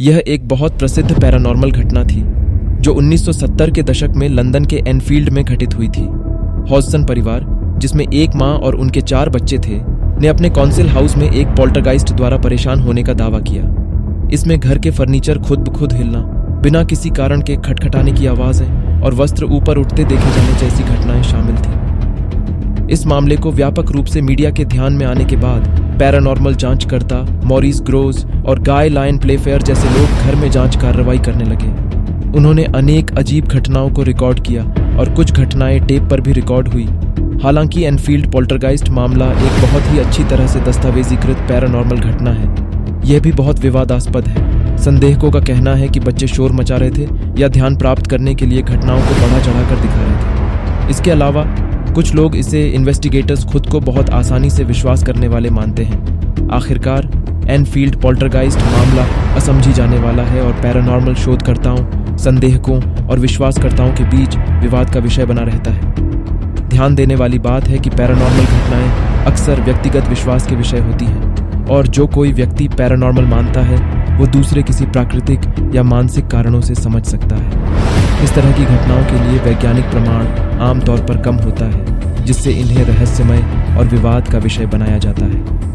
यह एक बहुत प्रसिद्ध पैरानॉर्मल घटना थी, जो 1970 के दशक में लंदन के एनफील्ड में घटित हुई थी। हॉजसन परिवार, जिसमें एक माँ और उनके चार बच्चे थे, ने अपने कौंसिल हाउस में एक पोल्टरगाइस्ट द्वारा परेशान होने का दावा किया। इसमें घर के फर्नीचर खुद ब खुद हिलना, बिना किसी कारण के खटखटाने की आवाज़ें और वस्त्र ऊपर उठते देखे जाने जैसी घटनाएँ शामिल इस मामले को व्यापक रूप से मीडिया के ध्यान में आने के बाद पैरानॉर्मल जांचकर्ता मॉरिस ग्रोज और गाय लायन प्लेफेयर जैसे लोग घर में जाँच कार्रवाई करने लगे। उन्होंने अनेक अजीब घटनाओं को रिकॉर्ड किया और कुछ घटनाएँ टेप पर भी रिकॉर्ड हुई। हालाँकि एनफील्ड पोल्टरगाइस्ट मामला एक बहुत ही अच्छी तरह से दस्तावेजीकृत पैरानॉर्मल घटना है। यह भी बहुत विवादास्पद है। संदेहकों का कहना है कि बच्चे शोर मचा रहे थे या ध्यान प्राप्त करने के लिए घटनाओं को बढ़ा चढ़ा कर दिखा रहे थे। इसके अलावा कुछ लोग इसे इन्वेस्टिगेटर्स खुद को बहुत आसानी से विश्वास करने वाले मानते हैं। आखिरकार एनफील्ड पोल्टरगाइस्ट मामला असमझी जाने वाला है और पैरानॉर्मल शोधकर्ताओं, संदेहकों और विश्वासकर्ताओं के बीच विवाद का विषय बना रहता है। ध्यान देने वाली बात है कि पैरानॉर्मल घटनाएँ अक्सर व्यक्तिगत विश्वास के विषय होती हैं और जो कोई व्यक्ति पैरानॉर्मल मानता है, वो दूसरे किसी प्राकृतिक या मानसिक कारणों से समझ सकता है। इस तरह की घटनाओं के लिए वैज्ञानिक प्रमाण आमतौर पर कम होता है, जिससे इन्हें रहस्यमय और विवाद का विषय बनाया जाता है।